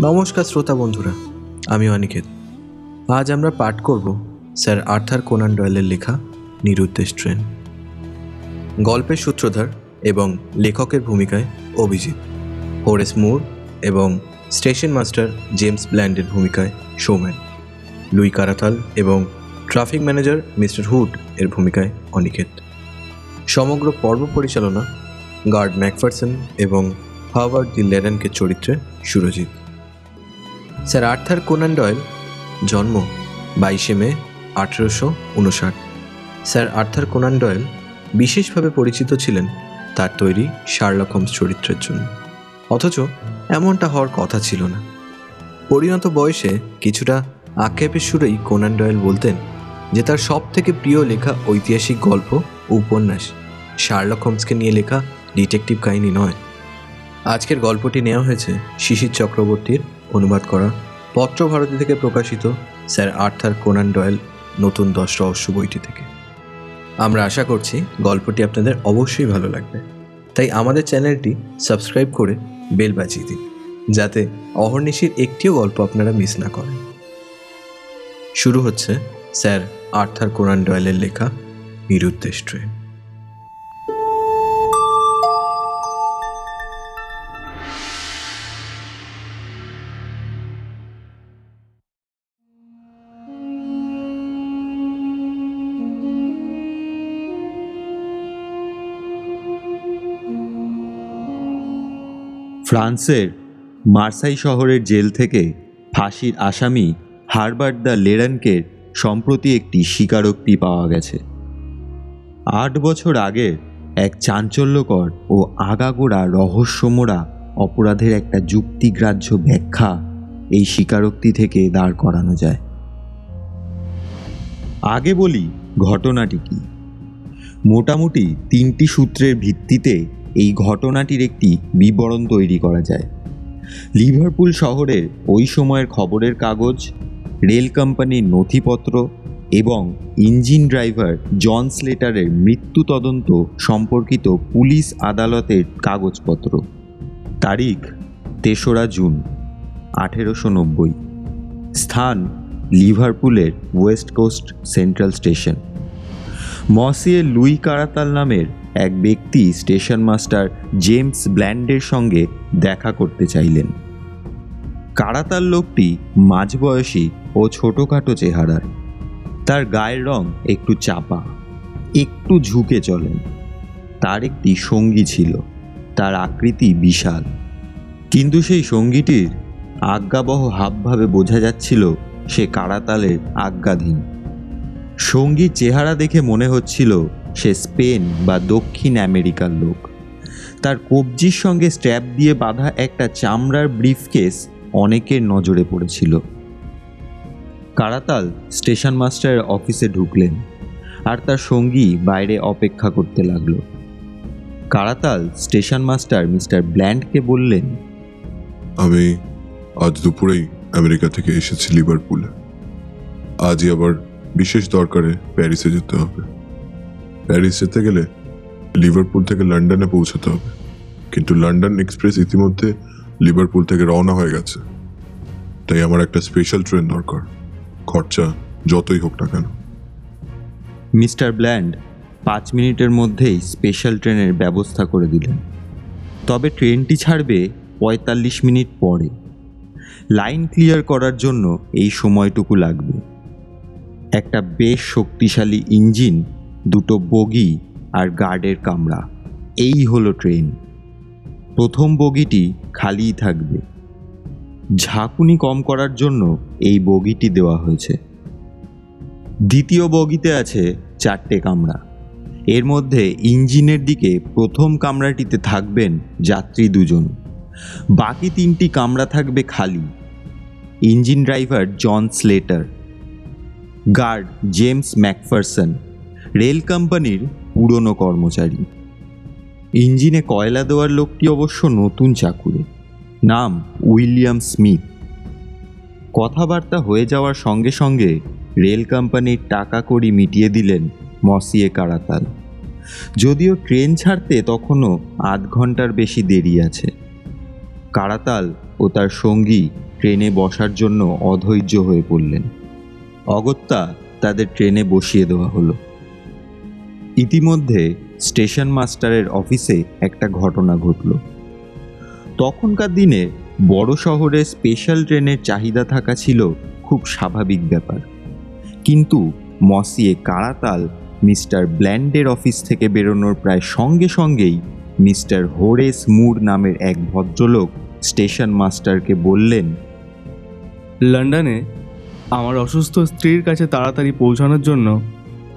নমস্কার শ্রোতা বন্ধুরা, আমি অনিকেত। আজ আমরা পাঠ করব স্যার আর্থার কোনান ডয়েলের লেখা নিরুদ্দেশ ট্রেন। গল্পের সূত্রধার এবং লেখকের ভূমিকায় অভিজিৎ হোরেস মুর এবং স্টেশন মাস্টার জেমস ব্ল্যান্ডের ভূমিকায় সৌমেন, লুই কারাতাল এবং ট্রাফিক ম্যানেজার মিস্টার হুড এর ভূমিকায় অনিকেত। সমগ্র পর্ব পরিচালনা গার্ড ম্যাকফারসন এবং হাওয়ার্ড দি লেরেনকে চরিত্রে Surajit. Sir Arthur Conan Doyle, জন্ম বাইশে মে, আঠেরোশো উনষাট। স্যার আর্থার কোনান ডয়েল বিশেষভাবে পরিচিত ছিলেন তার তৈরি শার্লক হোমস চরিত্রের জন্য। অথচ এমনটা হওয়ার কথা ছিল না। পরিণত বয়সে কিছুটা আক্ষেপের সুরেই কোনান ডয়েল বলতেন যে তার সব থেকে প্রিয় লেখা ঐতিহাসিক গল্প, উপন্যাস শার্লক হোমসকে নিয়ে লেখা ডিটেকটিভ কাহিনী নয়। আজকের গল্পটি নেওয়া হয়েছে শিশির চক্রবর্তীর অনুবাদ করা। পত্রভারতী থেকে প্রকাশিত স্যার আর্থার কোনান ডয়েল নতুন দশ রহস্য বইটি থেকে। আমরা আশা করছি গল্পটি আপনাদের অবশ্যই ভালো লাগবে। তাই আমাদের চ্যানেলটি সাবস্ক্রাইব করে বেল বাজিয়ে দিন, যাতে অহর্নিশির একটিও গল্প আপনারা মিস না করেন। শুরু হচ্ছে স্যার আর্থার কোনান ডয়েলের লেখা, নিরুদ্দেশ ট্রেন। ফ্রান্সের মার্সাই শহরের জেল থেকে ফাঁসির আসামি হারবার্ট দ্য লেরানকের সম্প্রতি একটি স্বীকারোক্তি পাওয়া গেছে। আট বছর আগের এক চাঞ্চল্যকর ও আগাগোড়া রহস্যমোড়া অপরাধের একটা যুক্তিগ্রাহ্য ব্যাখ্যা এই স্বীকারোক্তি থেকে দাঁড় করানো যায়। আগে বলি ঘটনাটি কি? মোটামুটি তিনটি সূত্রের ভিত্তিতে এই ঘটনাটির একটি বিবরণ তৈরি করা যায়। লিভারপুল শহরের ওই সময়ের খবরের কাগজ, রেল কোম্পানির নথিপত্র এবং ইঞ্জিন ড্রাইভার জন স্লেটারের মৃত্যু তদন্ত সম্পর্কিত পুলিশ আদালতের কাগজপত্র। তারিখ, তেসরা জুন, আঠেরোশো নব্বই। স্থান, লিভারপুলের west coast central station. Monsieur Louis Caratal নামের এক ব্যক্তি স্টেশন মাস্টার জেমস ব্ল্যান্ডের সঙ্গে দেখা করতে চাইলেন। কারাতাল লোকটি মাঝবয়সী ও ছোটোখাটো চেহারার। তার গায়ের রং একটু চাপা, একটু ঝুঁকে চলেন। তার একটি সঙ্গী ছিল, তার আকৃতি বিশাল। কিন্তু সেই সঙ্গীটির আজ্ঞাবহ হাবভাবে বোঝা যাচ্ছিল সে কারাতালের আজ্ঞাধীন। সঙ্গীর চেহারা দেখে মনে হচ্ছিল সে স্পেন বা দক্ষিণ আমেরিকার লোক। তার কবজির সঙ্গে স্ট্র্যাপ দিয়ে বাঁধা একটা চামড়ার ব্রিফকেস অনেকের নজরে পড়েছিল। কারাতাল স্টেশন মাস্টারের অফিসে ঢুকলেন আর তার সঙ্গী বাইরে অপেক্ষা করতে লাগল। কারাতাল স্টেশন মাস্টার মিস্টার ব্ল্যান্ডকে বললেন, আমি আজ দুপুরেই আমেরিকা থেকে এসেছি লিভারপুলে। আজই আবার বিশেষ দরকারে প্যারিসে যেতে হবে। প্যারিস যেতে গেলে লিভারপুল থেকে লন্ডনে পৌঁছাতে হবে। কিন্তু লন্ডন এক্সপ্রেস ইতিমধ্যে লিভারপুল থেকে রওনা হয়ে গেছে। তাই আমার একটা স্পেশাল ট্রেন দরকার। খরচা যতই হোক না কেন। মিস্টার ব্ল্যান্ড পাঁচ মিনিটের মধ্যেই স্পেশাল ট্রেনের ব্যবস্থা করে দিলেন। তবে ট্রেনটি ছাড়বে পঁয়তাল্লিশ মিনিট পরে। লাইন ক্লিয়ার করার জন্য এই সময়টুকু লাগবে। একটা বেশ শক্তিশালী ইঞ্জিন, দুটো বগি আর গার্ডের কামরা। এই হলো ট্রেন। প্রথম বগিটি খালিই থাকবে। ঝাঁকুনি কম করার জন্য এই বগিটি দেওয়া হয়েছে। দ্বিতীয় বগিতে আছে চারটে কামরা। এর মধ্যে ইঞ্জিনের দিকে প্রথম কামরাটিতে থাকবেন যাত্রী দুজন। বাকি তিনটি কামরা থাকবে খালি। Engine driver John Slater. Guard James McPherson, rail কোম্পানির পুরনো কর্মচারী। ইঞ্জিনে কয়লা দেওয়ার লোকটি অবশ্য নতুন চাকুরে। নাম উইলিয়াম স্মিথ। কথাবার্তা হয়ে যাওয়ার সঙ্গে সঙ্গে রেল কোম্পানির টাকা কড়ি মিটিয়ে দিলেন মসিয়ে কারাতাল। যদিও ট্রেন ছাড়তে তখনও আধ ঘণ্টার বেশি দেরি আছে। কারাতাল ও তার সঙ্গী ট্রেনে বসার জন্য অধৈর্য হয়ে পড়লেন। অগত্যা তাদের ট্রেনে বসিয়ে দেওয়া হলো। ইতিমধ্যে স্টেশন মাস্টারের অফিসে একটা ঘটনা ঘটল। তখনকার দিনে বড় শহরে স্পেশাল ট্রেনের চাহিদা থাকা ছিল খুব স্বাভাবিক ব্যাপার। কিন্তু মসিয়ে কারাতাল মিস্টার ব্ল্যান্ডের অফিস থেকে বেরোনোর প্রায় সঙ্গে সঙ্গেই মিস্টার হোরেস মুর নামের এক ভদ্রলোক স্টেশন মাস্টারকে বললেন, লন্ডনে আমার অসুস্থ স্ত্রীর কাছে তাড়াতাড়ি পৌঁছানোর জন্য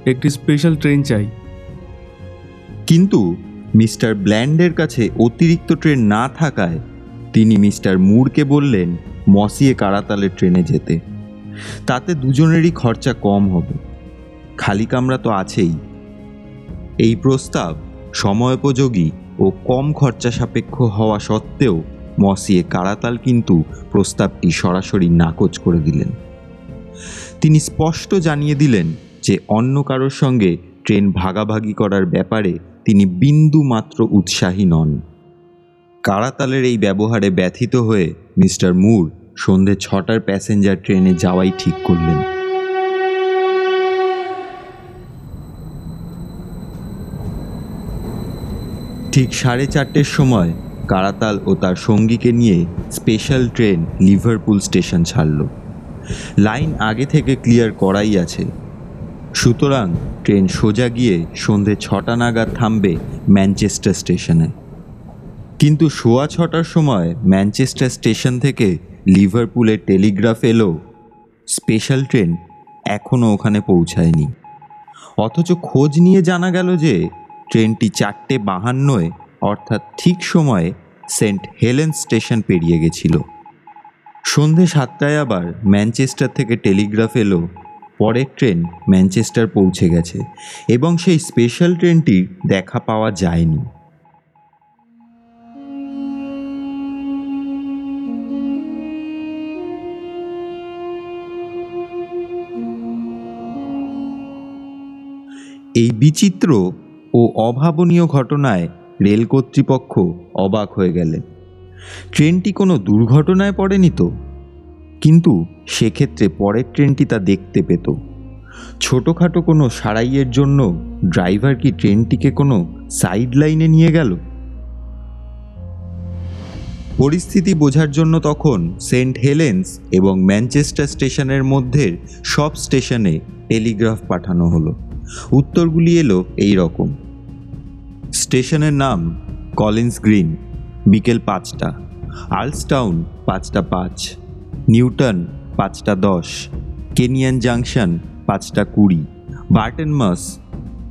একটি স্পেশাল ট্রেন চাই। কিন্তু মিস্টার ব্ল্যান্ডের কাছে অতিরিক্ত ট্রেন না থাকায় তিনি মিস্টার মুরকে বললেন মসিয়ে কারাতালের ট্রেনে যেতে। তাতে দুজনেরই খরচা কম হবে। খালি কামরা তো আছেই। এই প্রস্তাব সময়োপযোগী ও কম খরচা সাপেক্ষ হওয়া সত্ত্বেও মসিয়ে কারাতাল কিন্তু প্রস্তাবটি সরাসরি নাকচ করে দিলেন। তিনি স্পষ্ট জানিয়ে দিলেন যে অন্য কারোর সঙ্গে ট্রেন ভাগাভাগি করার ব্যাপারে তিনি বিন্দু মাত্র উৎসাহী নন। কারাতালের এই ব্যবহারে ব্যথিত হয়ে মিস্টার মুর সন্ধে ছটার প্যাসেঞ্জার ট্রেনে যাওয়াই ঠিক করলেন। ঠিক সাড়ে চারটের সময় কারাতাল ও তার সঙ্গীকে নিয়ে স্পেশাল ট্রেন লিভারপুল স্টেশন ছাড়ল। লাইন আগে থেকে ক্লিয়ার করাই আছে। সুতরাং ট্রেন সোজা গিয়ে সন্ধে ছটা নাগাদ থামবে ম্যানচেস্টার স্টেশনে। কিন্তু সোয়া ছটার সময় ম্যানচেস্টার স্টেশন থেকে লিভারপুলের টেলিগ্রাফ এলো, স্পেশাল ট্রেন এখনও ওখানে পৌঁছায়নি। অথচ খোঁজ নিয়ে জানা গেল যে ট্রেনটি চারটে বাহান্নয়, অর্থাৎ ঠিক সময়ে সেন্ট হেলেন স্টেশন পেরিয়ে গেছিল। সন্ধে সাতটায় আবার ম্যানচেস্টার থেকে টেলিগ্রাফ এলো। পরের ট্রেন ম্যানচেস্টার পৌঁছে গেছে এবং সেই স্পেশাল ট্রেনটির দেখা পাওয়া যায়নি। এই বিচিত্র ও অভাবনীয় ঘটনায় রেল কর্তৃপক্ষ অবাক হয়ে গেলেন। ট্রেনটি কোনো দুর্ঘটনায় পড়েনি তো? কিন্তু সেক্ষেত্রে পরের ট্রেনটি তা দেখতে পেত। ছোটোখাটো কোনো সারাইয়ের জন্য ড্রাইভার কি ট্রেনটিকে কোনো সাইড লাইনে নিয়ে গেল? পরিস্থিতি বোঝার জন্য তখন সেন্ট হেলেন্স এবং ম্যানচেস্টার স্টেশনের মধ্যে সব স্টেশনে টেলিগ্রাফ পাঠানো হলো। উত্তরগুলি এলো এই রকম। স্টেশনের নাম কলিন্স গ্রিন। বিকেল পাঁচটা আর্লসটাউন পাঁচটা পাঁচ নিউটন পাঁচটা দশ কেনিয়ান জাংশন পাঁচটা কুড়ি বার্টেনমাস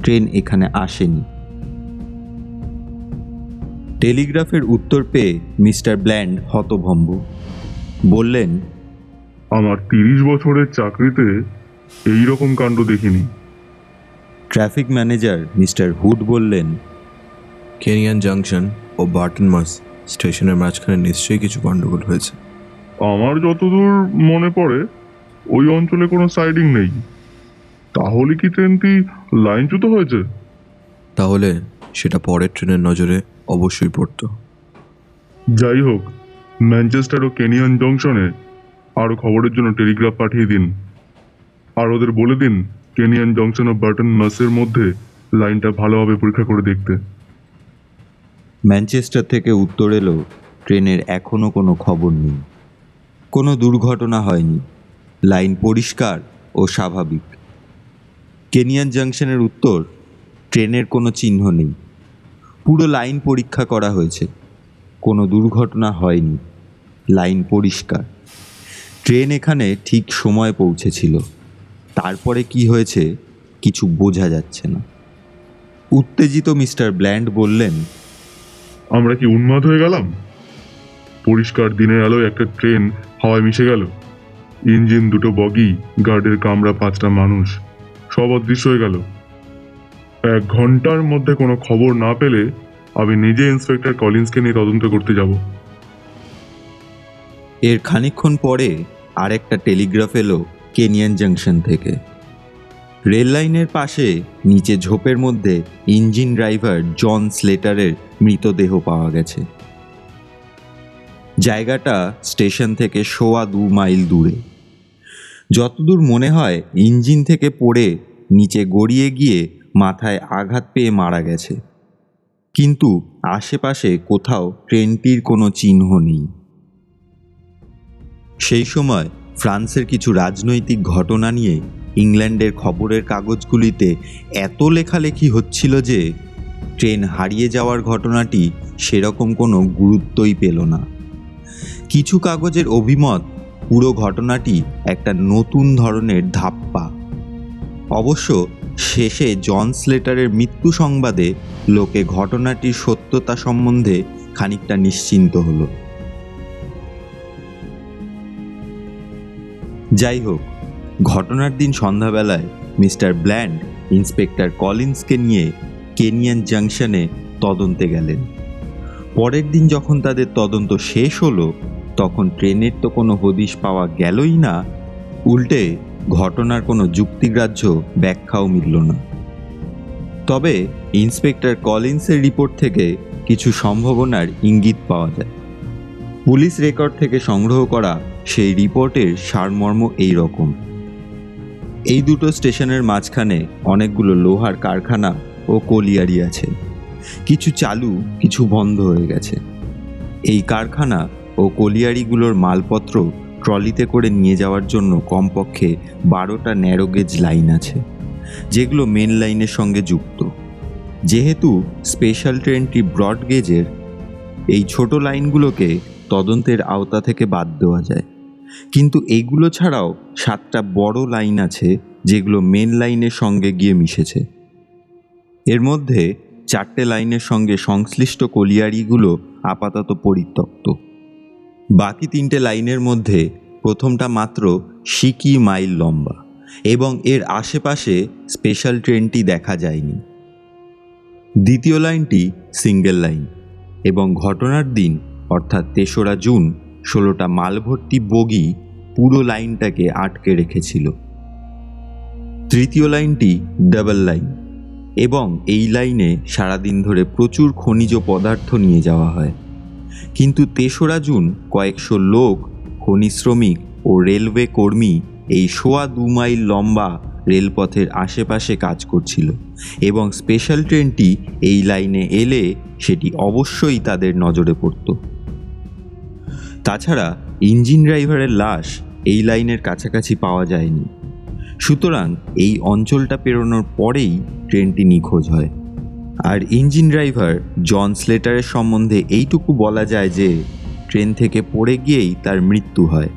ট্রেন এখানে আসেনি। টেলিগ্রাফের উত্তর পেয়ে মিস্টার ব্ল্যান্ড হতভম্ব। বললেন আমার তিরিশ বছরের চাকরিতে এই রকম কাণ্ড দেখিনি। ট্রাফিক ম্যানেজার মিস্টার হুড বললেন কেনিয়ান জাংশন ও বার্টনমাস স্টেশনের মাঝখানে নিশ্চয়ই কিছু গণ্ডগোল হয়েছে। আমার যতদূর মনে পড়ে ওই অঞ্চলে কোনো সাইডিং নেই। তাহলে কি ট্রেনটি লাইনচ্যুত হয়েছে? তাহলে সেটা পরের ট্রেনের নজরে অবশ্যই পড়তো। যাই হোক ম্যানচেস্টার ও কেনিয়ান জংশনে আরও খবরের জন্য টেলিগ্রাফ পাঠিয়ে দিন। আর ওদের বলে দিন কেনিয়ান জংশন ও বাটন মাসের মধ্যে লাইনটা ভালোভাবে পরীক্ষা করে দেখতে। ম্যানচেস্টার থেকে উত্তর এলো, ট্রেনের এখনও কোনো খবর নেই। কোনো দুর্ঘটনা হয়নি। লাইন পরিষ্কার ও স্বাভাবিক। কেনিয়ান জাংশনের উত্তর, ট্রেনের কোনো চিহ্ন নেই। পুরো লাইন পরীক্ষা করা হয়েছে। কোনো দুর্ঘটনা হয়নি। লাইন পরিষ্কার। ট্রেন এখানে ঠিক সময় পৌঁছেছিল। তারপরে কি হয়েছে, কিছু বোঝা যাচ্ছে না। উত্তেজিত মিস্টার ব্ল্যান্ড বললেন আমরা কি উন্মাদ হয়ে গেলাম? পরিষ্কার দিনের আলোয় একটা ট্রেন হাওয়ায় মিশে গেল। ইঞ্জিন দুটো বগি, গার্ডের কামরা পাঁচটা মানুষ, সব অদৃশ্য হয়ে গেল। এক ঘণ্টার মধ্যে কোনো খবর না পেলে আমি নিজে ইন্সপেক্টর কলিন্সকে নিয়ে তদন্ত করতে যাব। এর খানিকক্ষণ পরে আরেকটা টেলিগ্রাফ এলো কেনিয়ান জাংশন থেকে। রেল লাইনের পাশে, নিচে ঝোপের মধ্যে ইঞ্জিন ড্রাইভার জন স্লেটারের মৃতদেহ পাওয়া গেছে। জায়গাটা স্টেশন থেকে সোয়া দু মাইল দূরে। যতদূর মনে হয়, ইঞ্জিন থেকে পড়ে নিচে গড়িয়ে গিয়ে মাথায় আঘাত পেয়ে মারা গেছে। কিন্তু আশেপাশে কোথাও ট্রেনটির কোনো চিহ্ন নেই। সেই সময় ফ্রান্সের কিছু রাজনৈতিক ঘটনা নিয়ে ইংল্যান্ডের খবরের কাগজগুলিতে এত লেখালেখি হচ্ছিল যে ট্রেন হারিয়ে যাওয়ার ঘটনাটি সেরকম কোনো গুরুত্বই পেল না। কিছু কাগজের অভিমত পুরো ঘটনাটি একটা নতুন ধরনের ধাপ্পা। অবশ্য শেষে জন স্লেটারের মৃত্যু সংবাদে লোকে ঘটনাটির সত্যতা সম্বন্ধে খানিকটা নিশ্চিন্ত হলো। যাই হোক ঘটনার দিন সন্ধ্যাবেলায় মিস্টার ব্ল্যান্ড ইন্সপেক্টর কলিন্সকে নিয়ে কেনিয়ান জাংশনে তদন্তে গেলেন। পরের দিন যখন তাদের তদন্ত শেষ হলো, তখন ট্রেনের তো কোনো হদিশ পাওয়া গেলই না, উল্টে ঘটনার কোনো যুক্তিগ্রাহ্য ব্যাখ্যাও মিলল না। তবে ইন্সপেক্টর কলিন্সের রিপোর্ট থেকে কিছু সম্ভাবনার ইঙ্গিত পাওয়া যায়। পুলিশ রেকর্ড থেকে সংগ্রহ করা সেই রিপোর্টের সারমর্ম এই রকম। এই দুটো স্টেশনের মাঝখানে অনেকগুলো লোহার কারখানা ও কলিয়ারি আছে। কিছু চালু, কিছু বন্ধ হয়ে গেছে। এই কারখানা ও কলিয়ারিগুলোর মালপত্র ট্রলিতে করে নিয়ে যাওয়ার জন্য কমপক্ষে বারোটা ন্যারোগেজ লাইন আছে, যেগুলো মেন লাইনের সঙ্গে যুক্ত। যেহেতু স্পেশাল ট্রেনটি ব্রড গেজের এই ছোট লাইনগুলোকে তদন্তের আওতা থেকে বাদ দেওয়া যায়। কিন্তু এগুলো ছাড়াও সাতটা বড় লাইন আছে যেগুলো মেন লাইনের সঙ্গে গিয়ে মিশেছে। এর মধ্যে চারটে লাইনের সঙ্গে সংশ্লিষ্ট কলিয়ারিগুলো আপাতত পরিত্যক্ত। বাকি তিনটে লাইনের মধ্যে প্রথমটা মাত্র সিকি মাইল লম্বা এবং এর আশেপাশে স্পেশাল ট্রেনটি দেখা যায়নি। দ্বিতীয় লাইনটি সিঙ্গেল লাইন এবং ঘটনার দিন, অর্থাৎ তেসরা জুন ষোলোটা মালভর্তি বগি পুরো লাইনটাকে আটকে রেখেছিল। তৃতীয় লাইনটি ডাবল লাইন এবং এই লাইনে সারাদিন ধরে প্রচুর খনিজ পদার্থ নিয়ে যাওয়া হয়। কিন্তু তেসরা জুন কয়েকশো লোক খনি শ্রমিক ও রেলওয়ে কর্মী এই সোয়া দু মাইল লম্বা রেলপথের আশেপাশে কাজ করছিল এবং স্পেশাল ট্রেনটি এই লাইনে এলে সেটি অবশ্যই তাদের নজরে পড়ত। তাছাড়া ইঞ্জিন ড্রাইভারের লাশ এই লাইনের কাছাকাছি পাওয়া যায়নি। সুতরাং এই অঞ্চলটা পেরোনোর পরেই ট্রেনটি নিখোঁজ হয়। আর ইঞ্জিন ড্রাইভার জন স্লেটারের সম্বন্ধে এইটুকু বলা যায় যে, ট্রেন থেকে পড়ে গিয়েই তার মৃত্যু হয়।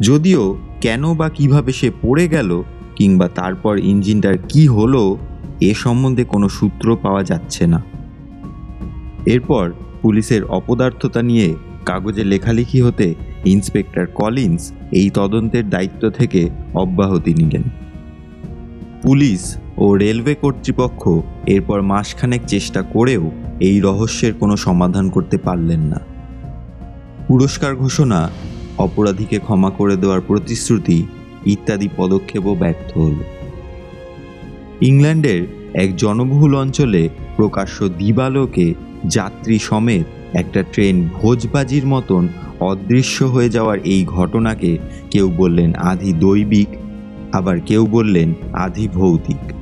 যদিও কেন বা কীভাবে সে পড়ে গেল কিংবা তারপর ইঞ্জিনটার কি হলো, এ সম্বন্ধে কোনো সূত্র পাওয়া যাচ্ছে না। এরপর পুলিশের অপদার্থতা নিয়ে কাগজে লেখালেখি হতে ইন্সপেক্টর কলিন্স এই তদন্তের দায়িত্ব থেকে অব্যাহতি নিলেন। পুলিশ ও রেলওয়ে কর্তৃপক্ষ এরপর মাসখানেক চেষ্টা করেও এই রহস্যের কোনো সমাধান করতে পারলেন না। পুরস্কার ঘোষণা, অপরাধীকে ক্ষমা করে দেওয়ার প্রতিশ্রুতি ইত্যাদি পদক্ষেপও ব্যর্থ হল। ইংল্যান্ডের এক জনবহুল অঞ্চলে প্রকাশ্য দিবালোকে যাত্রী সমেত একটা ট্রেন ভোজবাজির মতন অদৃশ্য হয়ে যাওয়ার এই ঘটনাকে কেউ বললেন আধি দৈবিক, আবার কেউ বললেন আধি ভৌতিক।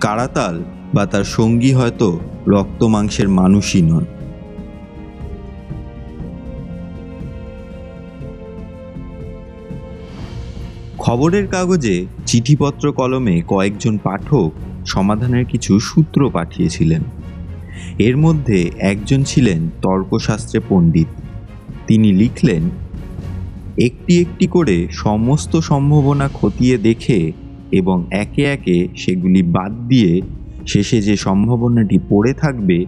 কারাতাল বা তার সঙ্গী হয়তো রক্ত মাংসের মানুষই নন। খবরের কাগজে চিঠিপত্র কলমে কয়েকজন পাঠক সমাধানের কিছু সূত্র পাঠিয়েছিলেন। এর মধ্যে একজন ছিলেন তর্কশাস্ত্রে পণ্ডিত। তিনি লিখলেন, একটি একটি করে সমস্ত সম্ভাবনা খতিয়ে দেখে এবং একে একে সেগুলি বাদ দিয়ে শেষে যে সম্ভাবনাটি পড়ে থাকবে,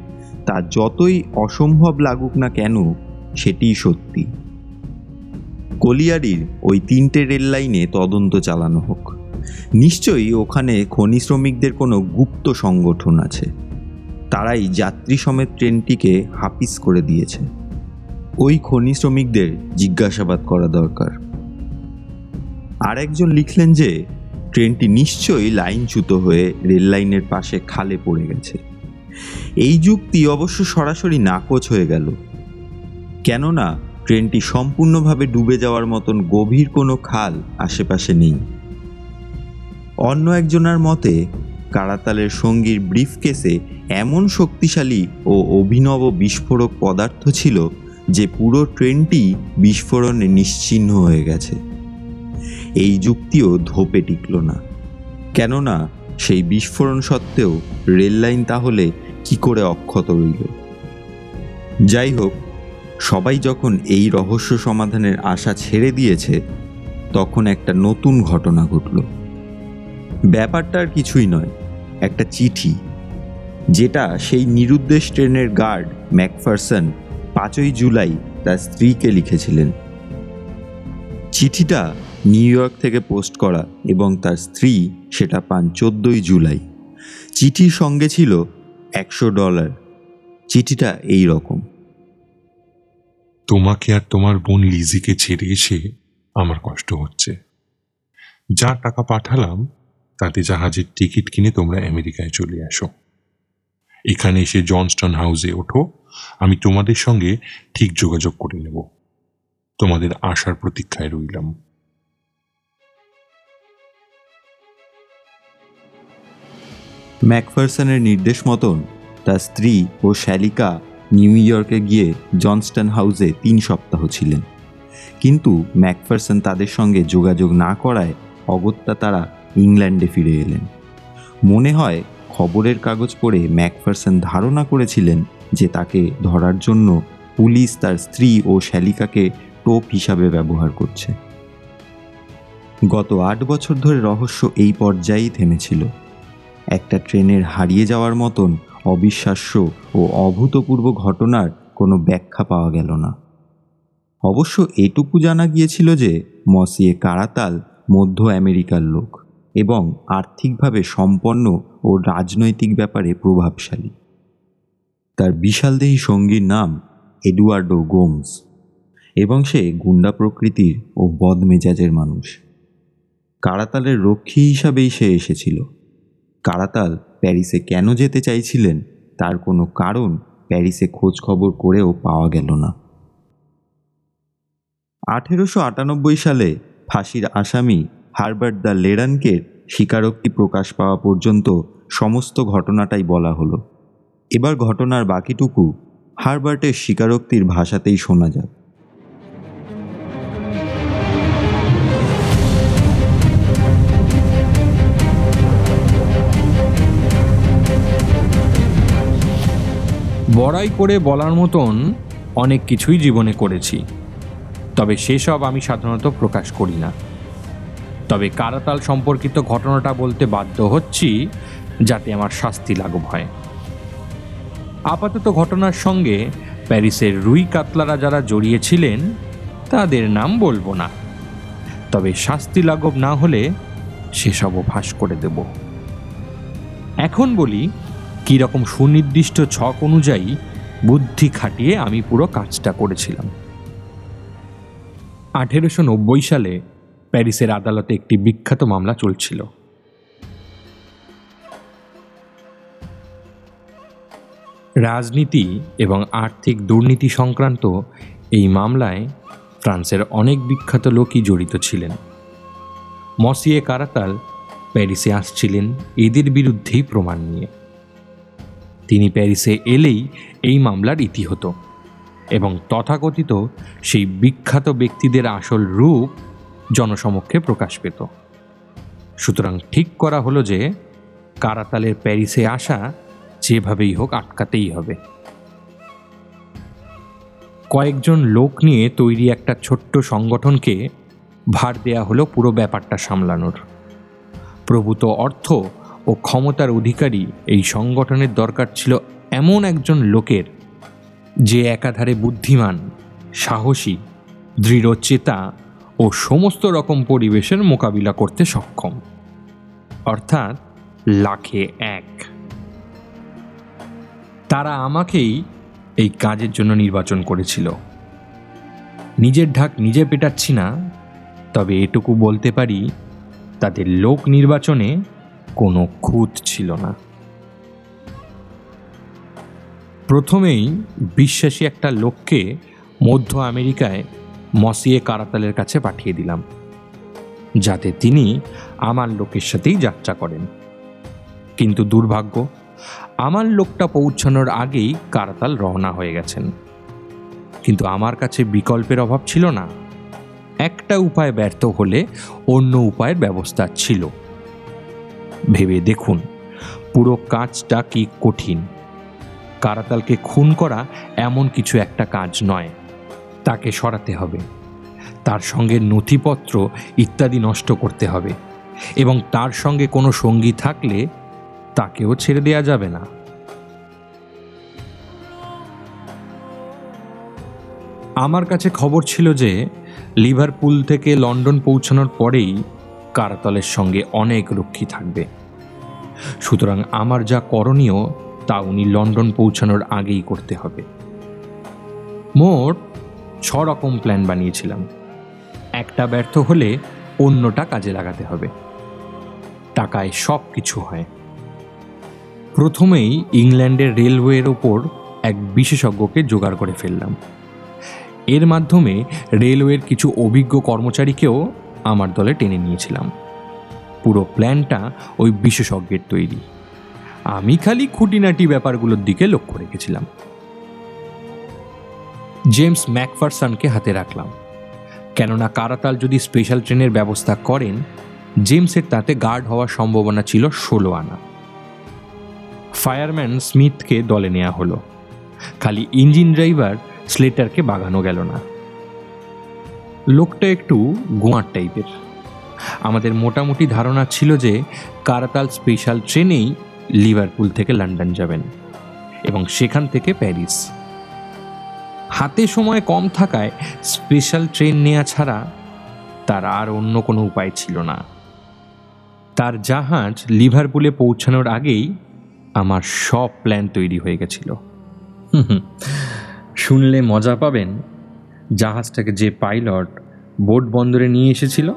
তা যতই অসম্ভব লাগুক না কেন, সেটিই সত্যি। কলিয়ারির ওই তিনটে রেল লাইনে তদন্ত চালানো হোক। নিশ্চয়ই ওখানে খনি শ্রমিকদের কোনো গুপ্ত সংগঠন আছে। তারাই যাত্রী সমেত ট্রেনটিকে হাপিস করে দিয়েছে। ওই খনি শ্রমিকদের জিজ্ঞাসাবাদ করা দরকার। আর একজন লিখলেন যে, ট্রেনটি নিশ্চয়ই লাইনচ্যুত হয়ে রেল লাইনের পাশে খালে পড়ে গেছে। এই যুক্তি অবশ্য সরাসরি নাকচ হয়ে গেল। কেননা, ট্রেনটি সম্পূর্ণভাবে ডুবে যাওয়ার মতন গভীর কোনো খাল আশেপাশে নেই। অন্য একজনের মতে কারাতালের সঙ্গীর ব্রিফকেসে এমন শক্তিশালী ও অভিনব বিস্ফোরক পদার্থ ছিল যে পুরো ট্রেনটি বিস্ফোরণে নিশ্চিহ্ন হয়ে গেছে। এই যুক্তিও ধোপে টিকল না। কেননা সেই বিস্ফোরণ সত্ত্বেও রেললাইন তাহলে কি করে অক্ষত রইল? যাই হোক, সবাই যখন এই রহস্য সমাধানের আশা ছেড়ে দিয়েছে, তখন একটা নতুন ঘটনা ঘটল। ব্যাপারটা আর কিছুই নয়। একটা চিঠি, যেটা সেই নিরুদ্দেশ ট্রেনের গার্ড ম্যাকফারসন পাঁচই জুলাই তার স্ত্রীকে লিখেছিলেন। চিঠিটা নিউ ইয়র্ক থেকে পোস্ট করা এবং তার স্ত্রী সেটা পান চোদ্দই জুলাই। চিঠির সঙ্গে ছিল একশো ডলার। চিঠিটা এই রকম। তোমাকে আর তোমার বোন লিজিকে ছেড়ে এসে আমার কষ্ট হচ্ছে। যা টাকা পাঠালাম তাতে জাহাজের টিকিট কিনে তোমরা আমেরিকায় চলে আসো। এখানে এসে জনস্টন হাউসে ওঠো। আমি তোমাদের সঙ্গে ঠিক যোগাযোগ করে নেব। তোমাদের আসার প্রতীক্ষায় রইলাম। ম্যাকফারসনের নির্দেশ মতন তার স্ত্রী ও শ্যালিকা নিউ ইয়র্কে গিয়ে জনস্টন হাউসে তিন সপ্তাহ ছিলেন। কিন্তু ম্যাকফারসন তাদের সঙ্গে যোগাযোগ না করায় অগত্যা তারা ইংল্যান্ডে ফিরে এলেন। মনে হয় খবরের কাগজ পড়ে ম্যাকফারসন ধারণা করেছিলেন যে তাকে ধরার জন্য পুলিশ তার স্ত্রী ও শ্যালিকাকে টোপ হিসাবে ব্যবহার করছে। গত আট বছর ধরে রহস্য এই পর্যায়েই থেমেছিল। একটা ট্রেনের হারিয়ে যাওয়ার মতন অবিশ্বাস্য ও অভূতপূর্ব ঘটনার কোনো ব্যাখ্যা পাওয়া গেল না। অবশ্য এটুকু জানা গিয়েছিল যে মসিয়ে কারাতাল মধ্য আমেরিকার লোক। এবং আর্থিকভাবে সম্পন্ন ও রাজনৈতিক ব্যাপারে প্রভাবশালী। তার বিশালদেহী সঙ্গীর নাম এডুয়ার্ডো গোমস এবং সে গুন্ডা প্রকৃতির ও বদমেজাজের মানুষ। কারাতালের রক্ষী হিসাবেই সে এসেছিল। কারাতাল প্যারিসে কেন যেতে চাইছিলেন তার কোনো কারণ প্যারিসে খোঁজ খবর করেও পাওয়া গেল না। আঠেরোশো আটানব্বই সালে ফাঁসির আসামি হারবার্ট দ্য লেরানকে স্বীকারোক্তি প্রকাশ পাওয়া পর্যন্ত সমস্ত ঘটনাটাই বলা হলো। এবার ঘটনার বাকিটুকু হারবার্টের স্বীকারোক্তির ভাষাতেই শোনা যাক। বড়াই করে বলার মতন অনেক কিছুই জীবনে করেছি, তবে সেসব আমি সাধারণত প্রকাশ করি না। তবে কারাতাল সম্পর্কিত ঘটনাটা বলতে বাধ্য হচ্ছি যাতে আমার শাস্তি লাঘব হয়। আপাতত ঘটনার সঙ্গে প্যারিসের রুই কাতলারা যারা জড়িয়েছিলেন, তাদের নাম বলব না। তবে শাস্তি লাঘব না হলে সেসবও ফাঁস করে দেব। এখন বলি, কীরকম সুনির্দিষ্ট ছক অনুযায়ী বুদ্ধি খাটিয়ে আমি পুরো কাজটা করেছিলাম। আঠেরোশো নব্বই সালে প্যারিসের আদালতে একটি বিখ্যাত মামলা চলছিল। রাজনীতি এবং আর্থিক দুর্নীতি সংক্রান্ত এই মামলায় ফ্রান্সের অনেক বিখ্যাত লোকই জড়িত ছিলেন। মসিয়ে কারাতাল প্যারিসে আসছিলেন এদের বিরুদ্ধেই প্রমাণ নিয়ে। তিনি প্যারিসে এলেই এই মামলার ইতি হতো এবং তথাকথিত সেই বিখ্যাত ব্যক্তিদের আসল রূপ জনসমক্ষে প্রকাশ পেত। সুতরাং ঠিক করা হলো যে, কারাতালের প্যারিসে আসা যেভাবেই হোক আটকাতেই হবে। কয়েকজন লোক নিয়ে তৈরি একটা ছোট্ট সংগঠনকে ভার দেয়া হলো পুরো ব্যাপারটা সামলানোর। প্রভূত অর্থ ও ক্ষমতার অধিকারী এই সংগঠনের দরকার ছিল এমন একজন লোকের যে একাধারে বুদ্ধিমান, সাহসী দৃঢ়চেতা ও সমস্ত রকম পরিবেশের মোকাবিলা করতে সক্ষম। অর্থাৎ, লাখে এক। তারা আমাকেই এই কাজের জন্য নির্বাচন করেছিল। নিজের ঢাক নিজে পেটাচ্ছি না, তবে এটুকু বলতে পারি, তাদের লোক নির্বাচনে কোনো খুঁত ছিল না। প্রথমেই, বিশ্বাসী একটা লোককে মধ্য আমেরিকায় মসিয়ে কারাতালের কাছে পাঠিয়ে দিলাম, যাতে তিনি আমার লোকের সাথেই যাত্রা করেন। কিন্তু দুর্ভাগ্য, আমার লোকটা পৌঁছানোর আগেই কারাতাল রওনা হয়ে গেছেন। কিন্তু আমার কাছে বিকল্পের অভাব ছিল না। একটা উপায় ব্যর্থ হলে অন্য উপায়ের ব্যবস্থা ছিল। ভেবে দেখুন, পুরো কাজটা কি কঠিন। কারাতালকে খুন করা এমন কিছু একটা কাজ নয়। তাকে সরাতে হবে। তার সঙ্গে নথিপত্র ইত্যাদি নষ্ট করতে হবে এবং তার সঙ্গে কোনো সঙ্গী থাকলে তাকেও ছেড়ে দেয়া যাবে না। আমার কাছে খবর ছিল যে, লিভারপুল থেকে লন্ডন পৌঁছানোর পরেই কারাতলের সঙ্গে অনেক রক্ষী থাকবে। সুতরাং আমার যা করণীয় তা উনি লন্ডন পৌঁছানোর আগেই করতে হবে। মোট ছ রকম প্ল্যান বানিয়েছিলাম। একটা ব্যর্থ হলে অন্যটা কাজে লাগাতে হবে। টাকায় সব কিছু হয়। প্রথমেই ইংল্যান্ডের রেলওয়ের ওপর এক বিশেষজ্ঞকে জোগাড় করে ফেললাম। এর মাধ্যমে রেলওয়ের কিছু অভিজ্ঞ কর্মচারীকেও আমার দলে টেনে নিয়েছিলাম। পুরো প্ল্যানটা ওই বিশেষজ্ঞের তৈরি। আমি খালি খুঁটিনাটি ব্যাপারগুলোর দিকে লক্ষ্য রেখেছিলাম। জেমস ম্যাকফারসনকে হাতে রাখলাম। কেননা কারাতাল যদি স্পেশাল ট্রেনের ব্যবস্থা করেন, জেমসের তাতে গার্ড হওয়ার সম্ভাবনা ছিল ষোলো আনা। ফায়ারম্যান স্মিথকে দলে নেওয়া হলো। খালি ইঞ্জিন ড্রাইভার স্লেটারকে বাগানো গেল না। লোকটা একটু গোয়ার টাইপের। আমাদের মোটামুটি ধারণা ছিল যে কারাতাল স্পেশাল ট্রেনেই লিভারপুল থেকে লন্ডন যাবেন এবং সেখান থেকে প্যারিস। হাতে সময় কম থাকায় স্পেশাল ট্রেন নেওয়া ছাড়া তার আর অন্য কোনো উপায় ছিল না। তার জাহাজ লিভারপুলে পৌঁছানোর আগেই আমার সব প্ল্যান তৈরি হয়ে গেছিল। শুনলে মজা পাবেন, জাহাজটাকে যে পাইলট বোট বন্দরে নিয়ে এসেছিল,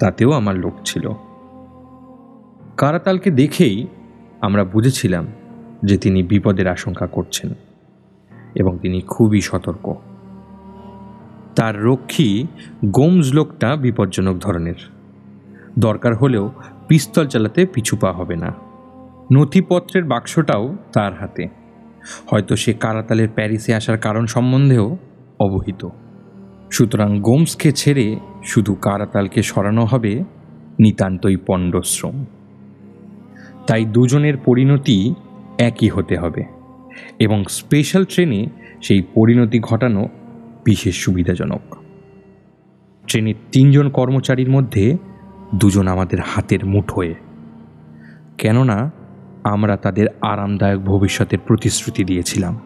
তাতেও আমার লোক ছিল। কারাতালকে দেখেই আমরা বুঝেছিলাম যে তিনি বিপদের আশঙ্কা করছেন। এবং তিনি খুবই সতর্ক। তার রক্ষী গোমস লোকটা বিপজ্জনক ধরনের। দরকার হলেও পিস্তল চালাতে পিছু পা হবে না। নথিপত্রের বাক্সটাও তার হাতে। হয়তো সে কারাতালের প্যারিসে আসার কারণ সম্বন্ধেও অবহিত। সুতরাং গোমসকে ছেড়ে শুধু কারাতালকে সরানো হবে নিতান্তই পণ্ডশ্রম তাই দুজনের পরিণতি একই হতে হবে। এবং স্পেশাল ট্রেনে সেই পরিণতি ঘটানো বিশেষ সুবিধাজনক। ট্রেনের তিনজন কর্মচারীর মধ্যে দুজন আমাদের হাতের মুঠোয় কেননা, আমরা তাদের আরামদায়ক ভবিষ্যতের প্রতিশ্রুতি দিয়েছিলাম।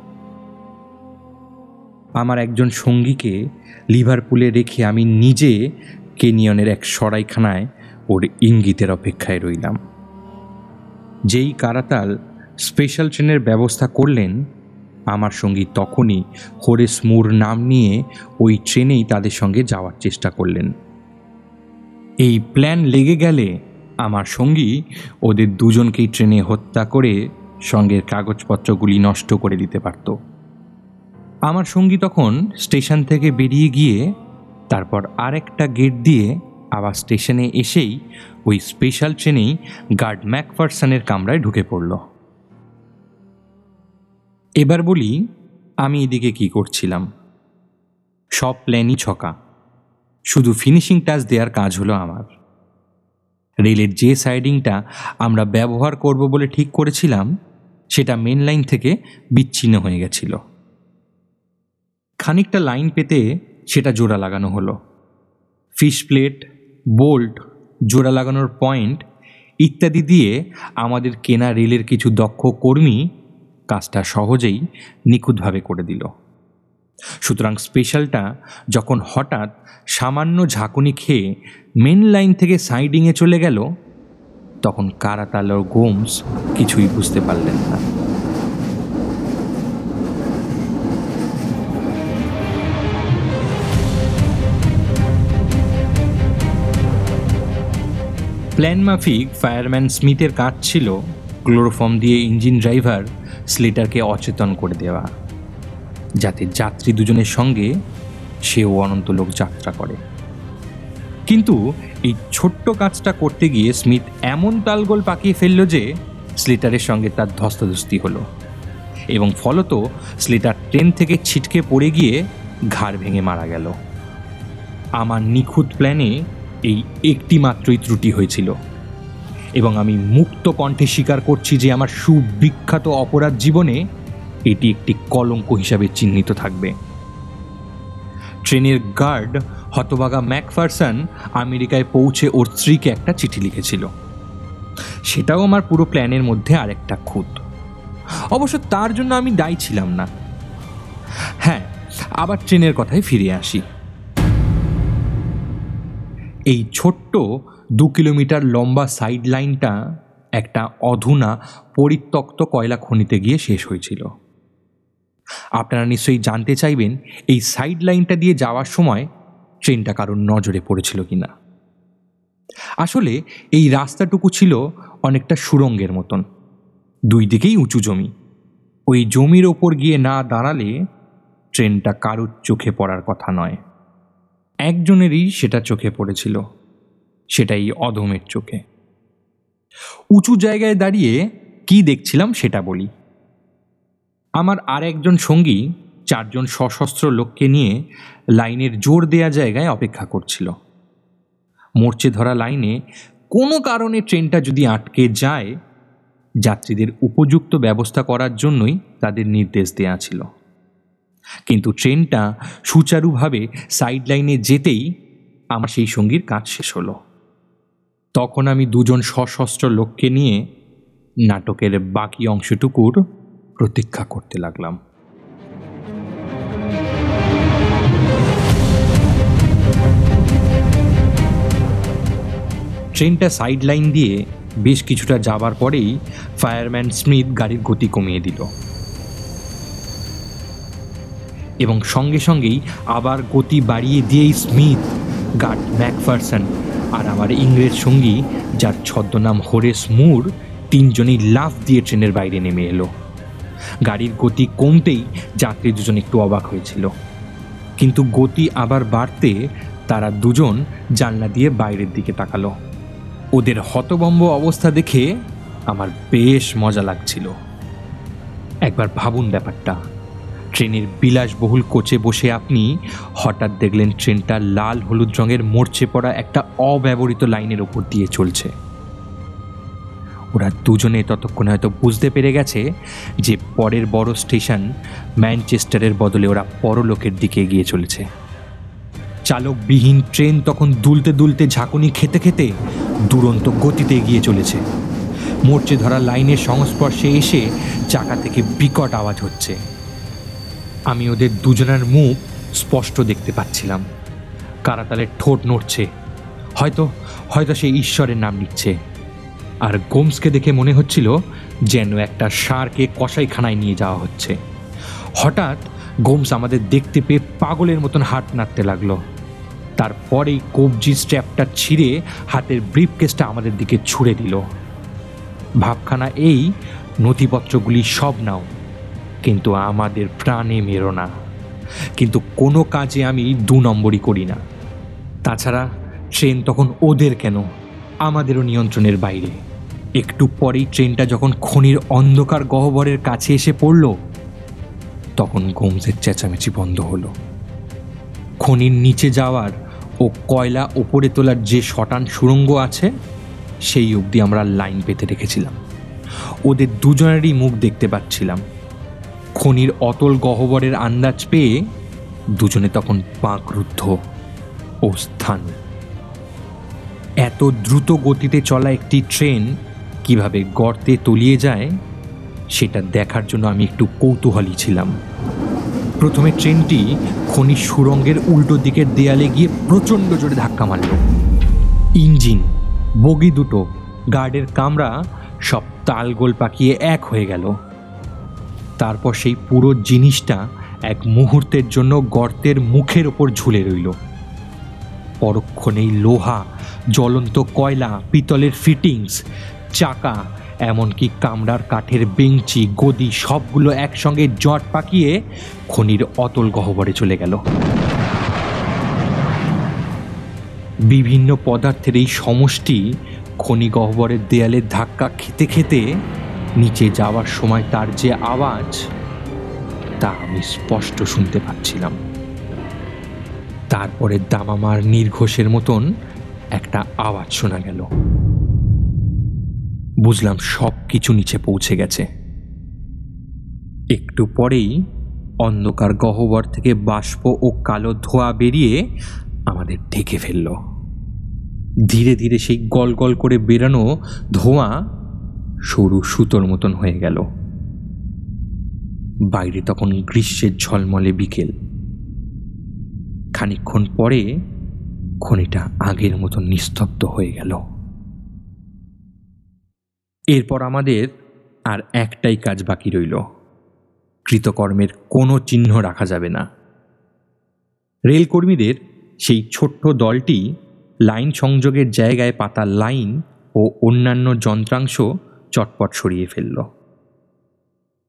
আমার একজন সঙ্গীকে লিভারপুলে রেখে আমি নিজে কেনিয়নের এক সরাইখানায় ওর ইঙ্গিতের অপেক্ষায় রইলাম। যেই কারাতাল স্পেশাল ট্রেনের ব্যবস্থা করলেন আমার সঙ্গী তখনই হোরেস মুর নাম নিয়ে ওই ট্রেনেই তাদের সঙ্গে যাওয়ার চেষ্টা করলেন। এই প্ল্যান লেগে গেলে আমার সঙ্গী ওদের দুজনকেই ট্রেনে হত্যা করে সঙ্গের কাগজপত্রগুলি নষ্ট করে দিতে পারত। আমার সঙ্গী তখন স্টেশন থেকে বেরিয়ে গিয়ে তারপর আরেকটা গেট দিয়ে আবার স্টেশনে এসেই ওই স্পেশাল ট্রেনেই গার্ড ম্যাকফারসনের কামরায় ঢুকে পড়ল। এবার বলি, আমি এদিকে কি করছিলাম। সব প্ল্যানই ছকা। শুধু ফিনিশিং টাচ দেওয়ার কাজ হলো আমার। রেলের যে সাইডিংটা আমরা ব্যবহার করব বলে ঠিক করেছিলাম, সেটা মেন লাইন থেকে বিচ্ছিন্ন হয়ে গেছিল। খানিকটা লাইন পেতে সেটা জোড়া লাগানো হলো। ফিশ প্লেট বোল্ট জোড়া লাগানোর পয়েন্ট ইত্যাদি দিয়ে আমাদের কেনা রেলের কিছু দক্ষ কর্মী কাজটা সহজেই নিখুঁতভাবে করে দিল। সুতরাং স্পেশালটা যখন হঠাৎ সামান্য ঝাঁকুনি খেয়ে মেন লাইন থেকে সাইডিংয়ে চলে গেল, তখন কারাতাল ও গোমস কিছুই বুঝতে পারলেন না। প্ল্যান মাফিক ফায়ারম্যান স্মিথের কাজ ছিল ক্লোরোফর্ম দিয়ে ইঞ্জিন ড্রাইভার স্লেটারকে অচেতন করে দেওয়া। যাতে যাত্রী দুজনের সঙ্গে সেও অনন্তলোক যাত্রা করে। কিন্তু এই ছোট্ট কাজটা করতে গিয়ে স্মিথ এমন তালগোল পাকিয়ে ফেলল যে স্লেটারের সঙ্গে তার ধস্তাধস্তি হলো এবং ফলত স্লেটার ট্রেন থেকে ছিটকে পড়ে গিয়ে ঘাড় ভেঙে মারা গেল। আমার নিখুঁত প্ল্যানে এই একটি মাত্রই ত্রুটি হয়েছিল। এবং আমি মুক্ত কণ্ঠে স্বীকার করছি যে আমার সুবিখ্যাত অপরাধ জীবনে এটি একটি কলঙ্ক হিসাবে চিহ্নিত থাকবে। ট্রেনের গার্ড হতবাগা ম্যাকফারসন আমেরিকায় পৌঁছে ওর স্ত্রীকে একটা চিঠি লিখেছিল। সেটাও আমার পুরো প্ল্যানের মধ্যে আরেকটা খুঁত। অবশ্য তার জন্য আমি দায়ী ছিলাম না। হ্যাঁ আবার ট্রেনের কথায় ফিরে আসি। এই ছোট্ট দু কিলোমিটার লম্বা সাইড লাইনটা একটা অধুনা পরিত্যক্ত কয়লা খনিতে গিয়ে শেষ হয়েছিল। আপনারা নিশ্চয়ই জানতে চাইবেন, এই সাইড লাইনটা দিয়ে যাওয়ার সময় ট্রেনটা কারোর নজরে পড়েছিল কিনা। আসলে এই রাস্তাটুকু ছিল অনেকটা সুরঙ্গের মতন। দুই দিকেই উঁচু জমি। ওই জমির ওপর গিয়ে না দাঁড়ালে ট্রেনটা কারোর চোখে পড়ার কথা নয়। একজনেরই সেটা চোখে পড়েছিল। সেটাই অধমের চোখে। উঁচু জায়গায় দাঁড়িয়ে কি দেখছিলাম সেটা বলি। আমার আর একজন সঙ্গী চারজন সশস্ত্র লোককে নিয়ে লাইনের জোর দেয়া জায়গায় অপেক্ষা করছিল। মোর্চে ধরা লাইনে কোনো কারণে ট্রেনটা যদি আটকে যায়, যাত্রীদের উপযুক্ত ব্যবস্থা করার জন্যই তাদের নির্দেশ দেয়া ছিল। কিন্তু ট্রেনটা সুচারুভাবে সাইড লাইনে যেতেই আমার সেই সঙ্গীর কাজ শেষ হলো। তখন আমি দুজন সশস্ত্র লোককে নিয়ে নাটকের বাকি অংশটুকুর প্রতীক্ষা করতে লাগলাম। ট্রেনটা সাইড লাইন দিয়ে বেশ কিছুটা যাবার পরেই ফায়ারম্যান স্মিথ গাড়ির গতি কমিয়ে দিল। এবং সঙ্গে সঙ্গেই আবার গতি বাড়িয়ে দিয়েই স্মিথ গার্ড ম্যাকফারসন আর আমার ইংরেজ সঙ্গী, যার ছদ্মনাম হোরেস মুর, তিনজনই লাফ দিয়ে ট্রেনের বাইরে নেমে এলো। গাড়ির গতি কমতেই যাত্রী দুজন একটু অবাক হয়েছিল। কিন্তু গতি আবার বাড়তে তারা দুজন জানলা দিয়ে বাইরের দিকে তাকালো। ওদের হতবম্ব অবস্থা দেখে আমার বেশ মজা লাগছিল। একবার ভাবুন ব্যাপারটা। ট্রেনের বিলাসবহুল কোচে বসে আপনি হঠাৎ দেখলেন ট্রেনটা লাল হলুদ রঙের মরচে পড়া একটা অব্যবহৃত লাইনের ওপর দিয়ে চলছে। ওরা দুজনে ততক্ষণে হয়তো বুঝতে পেরে গেছে যে পরের বড় স্টেশন ম্যানচেস্টারের বদলে ওরা পরলোকের দিকে এগিয়ে চলেছে। চালকবিহীন ট্রেন তখন দুলতে দুলতে ঝাঁকুনি খেতে খেতে দুরন্ত গতিতে এগিয়ে চলেছে। মোর্চে ধরা লাইনের সংস্পর্শে এসে চাকা থেকে বিকট আওয়াজ হচ্ছে। আমি ওদের দুজনের মুখ স্পষ্ট দেখতে পাচ্ছিলাম। কারাতালের ঠোঁট নড়ছে, হয়তো হয়তো সে ঈশ্বরের নাম নিচ্ছে। আর গোমসকে দেখে মনে হচ্ছিল যেন একটা ষাঁড়কে কসাইখানায় নিয়ে যাওয়া হচ্ছে। হঠাৎ গোমস আমাদের দেখতে পেয়ে পাগলের মতন হাত নাড়তে লাগল। তারপরেই কবজি স্ট্র্যাপটা ছিঁড়ে হাতের ব্রিফকেসটা আমাদের দিকে ছুঁড়ে দিল। ভাবখানা এই নথিপত্রগুলি সব নাও। কিন্তু আমাদের প্রাণে মেরো না। কিন্তু কোনো কাজে আমি দু নম্বরই করি না। তাছাড়া ট্রেন তখন ওদের কেন? আমাদেরও নিয়ন্ত্রণের বাইরে। একটু পরেই ট্রেনটা যখন খনির অন্ধকার গহ্বরের কাছে এসে পড়ল, তখন গোমসের চেঁচামেচি বন্ধ হলো। খনির নিচে যাওয়ার ও কয়লা ওপরে তোলার যে শটান সুড়ঙ্গ আছে, সেই অবধি আমরা লাইন পেতে রেখেছিলাম ওদের দুজনেরই মুখ দেখতে পাচ্ছিলাম। খনির অতল গহ্বরের আন্দাজ পেয়ে দুজনে তখন পাঁকরুদ্ধ ও স্থান। এত দ্রুত গতিতে চলা একটি ট্রেন কীভাবে গর্তে তলিয়ে যায়, সেটা দেখার জন্য আমি একটু কৌতূহলী ছিলাম। প্রথমে ট্রেনটি খনির সুরঙ্গের উল্টো দিকের দেয়ালে গিয়ে প্রচণ্ড জোরে ধাক্কা মারল। ইঞ্জিন, বগি দুটো, গার্ডের কামরা সব তালগোল পাকিয়ে এক হয়ে গেল। তারপর সেই পুরো জিনিসটা এক মুহূর্তের জন্য গর্তের মুখের ওপর ঝুলে রইল। পরক্ষণেই লোহা, জ্বলন্ত কয়লা, পিতলের ফিটিংস চাকা, এমনকি কামড়ার কাঠের বেঞ্চি, গদি সবগুলো একসঙ্গে জট পাকিয়ে খনির অতল গহ্বরে চলে গেল। বিভিন্ন পদার্থের এই সমষ্টি খনি গহ্বরের দেয়ালে ধাক্কা খেতে খেতে নিচে যাওয়ার সময় তার যে আওয়াজ, তা আমি স্পষ্ট শুনতে পাচ্ছিলাম। তারপরে দামামার নির্ঘোষের মতন একটা আওয়াজ শোনা গেল। বুঝলাম সব কিছু নিচে পৌঁছে গেছে। একটু পরেই অন্ধকার গহ্বর থেকে বাষ্প ও কালো ধোঁয়া বেরিয়ে আমাদের ঢেকে ফেলল। ধীরে ধীরে সেই গল গল করে বেরানো ধোঁয়া সরু সুতোর মতন হয়ে গেল। বাইরে তখন গ্রীষ্মের ঝলমলে বিকেল। খানিকক্ষণ পরে খনিটা আগের মতন নিস্তব্ধ হয়ে গেল। এরপর আমাদের আর একটাই কাজ বাকি রইল। কৃতকর্মের কোনো চিহ্ন রাখা যাবে না। রেলকর্মীদের সেই ছোট্ট দলটি লাইন সংযোগের জায়গায় পাতা লাইন ও অন্যান্য যন্ত্রাংশ চটপট সরিয়ে ফেলল।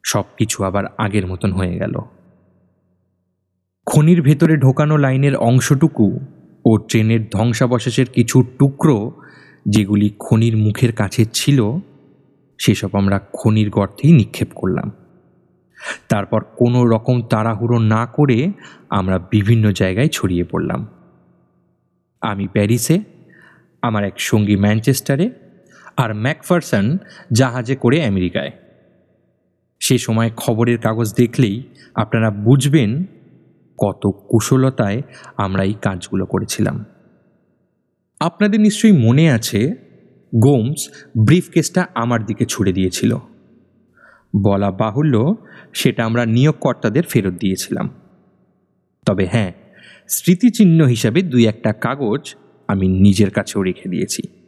সব কিছু আবার আগের মতন হয়ে গেল। খনির ভেতরে ঢোকানো লাইনের অংশটুকু ও ট্রেনের ধ্বংসাবশেষের কিছু টুকরো যেগুলি খনির মুখের কাছে ছিল, সেসব আমরা খনির গর্তেই নিক্ষেপ করলাম। তারপর কোনো রকম তাড়াহুড়ো না করে আমরা বিভিন্ন জায়গায় ছড়িয়ে পড়লাম। আমি প্যারিসে, আমার এক সঙ্গী ম্যানচেস্টারে আর ম্যাকফারসন জাহাজে করে আমেরিকায়। সে সময় খবরের কাগজ দেখলেই আপনারা বুঝবেন কত কুশলতায় আমরা এই কাজগুলো করেছিলাম। আপনাদের নিশ্চয়ই মনে আছে, গোমস ব্রিফকেসটা আমার দিকে ছুড়ে দিয়েছিল। বলা বাহুল্য সেটা আমরা নিয়োগকর্তাদের ফেরত দিয়েছিলাম। তবে হ্যাঁ স্মৃতিচিহ্ন হিসাবে দুই একটা কাগজ আমি নিজের কাছেও রেখে দিয়েছি।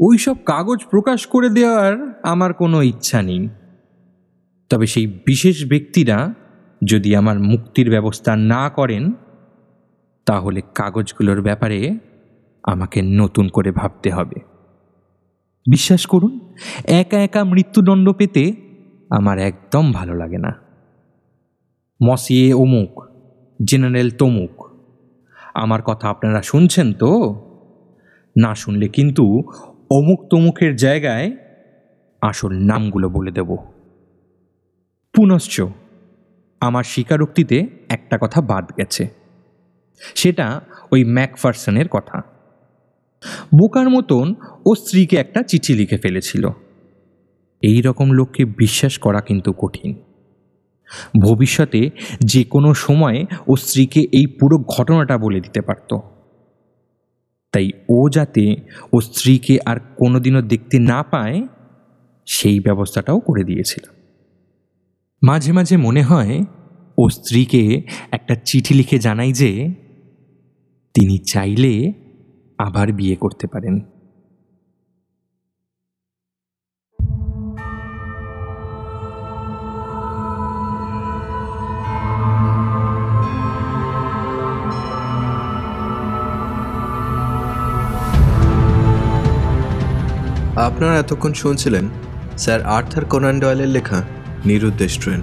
ওই সব কাগজ প্রকাশ করে দেওয়ার আমার কোনো ইচ্ছা নেই। তবে সেই বিশেষ ব্যক্তিরা যদি আমার মুক্তির ব্যবস্থা না করেন, তাহলে কাগজগুলোর ব্যাপারে আমাকে নতুন করে ভাবতে হবে। বিশ্বাস করুন, একা একা মৃত্যুদণ্ড পেতে আমার একদম ভালো লাগে না। মসিয়ে অমুক, জেনারেল তমুক, আমার কথা আপনারা শুনছেন তো? না শুনলে কিন্তু অমুক তমুকের জায়গায় আসল নামগুলো বলে দেব। পুনশ্চ, আমার স্বীকারোক্তিতে একটা কথা বাদ গেছে। সেটা ওই ম্যাকফারসনের কথা। বোকার মতন ও স্ত্রীকে একটা চিঠি লিখে ফেলেছিল। এই রকম লোককে বিশ্বাস করা কিন্তু কঠিন। ভবিষ্যতে যে কোনো সময় ও স্ত্রীকে এই পুরো ঘটনাটা বলে দিতে পারত। তাই ও যাতে ও স্ত্রীকে আর কোনোদিনও দেখতে না পায়, সেই ব্যবস্থাটাও করে দিয়েছিল মাঝে মাঝে মনে হয় ও স্ত্রীকে একটা চিঠি লিখে জানাই যে তিনি চাইলে আবার বিয়ে করতে পারেন। আপনারা এতক্ষণ শুনছিলেন স্যার আর্থার কোনান ডয়েলের লেখা নিরুদ্দেশ ট্রেন।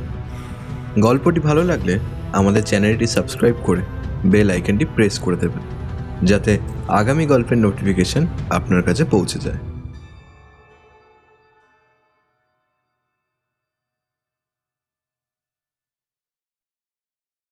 গল্পটি ভালো লাগলে আমাদের চ্যানেলটি সাবস্ক্রাইব করে বেল আইকনটি প্রেস করে দেবেন, যাতে আগামী গল্পের নোটিফিকেশন আপনার কাছে পৌঁছে যায়।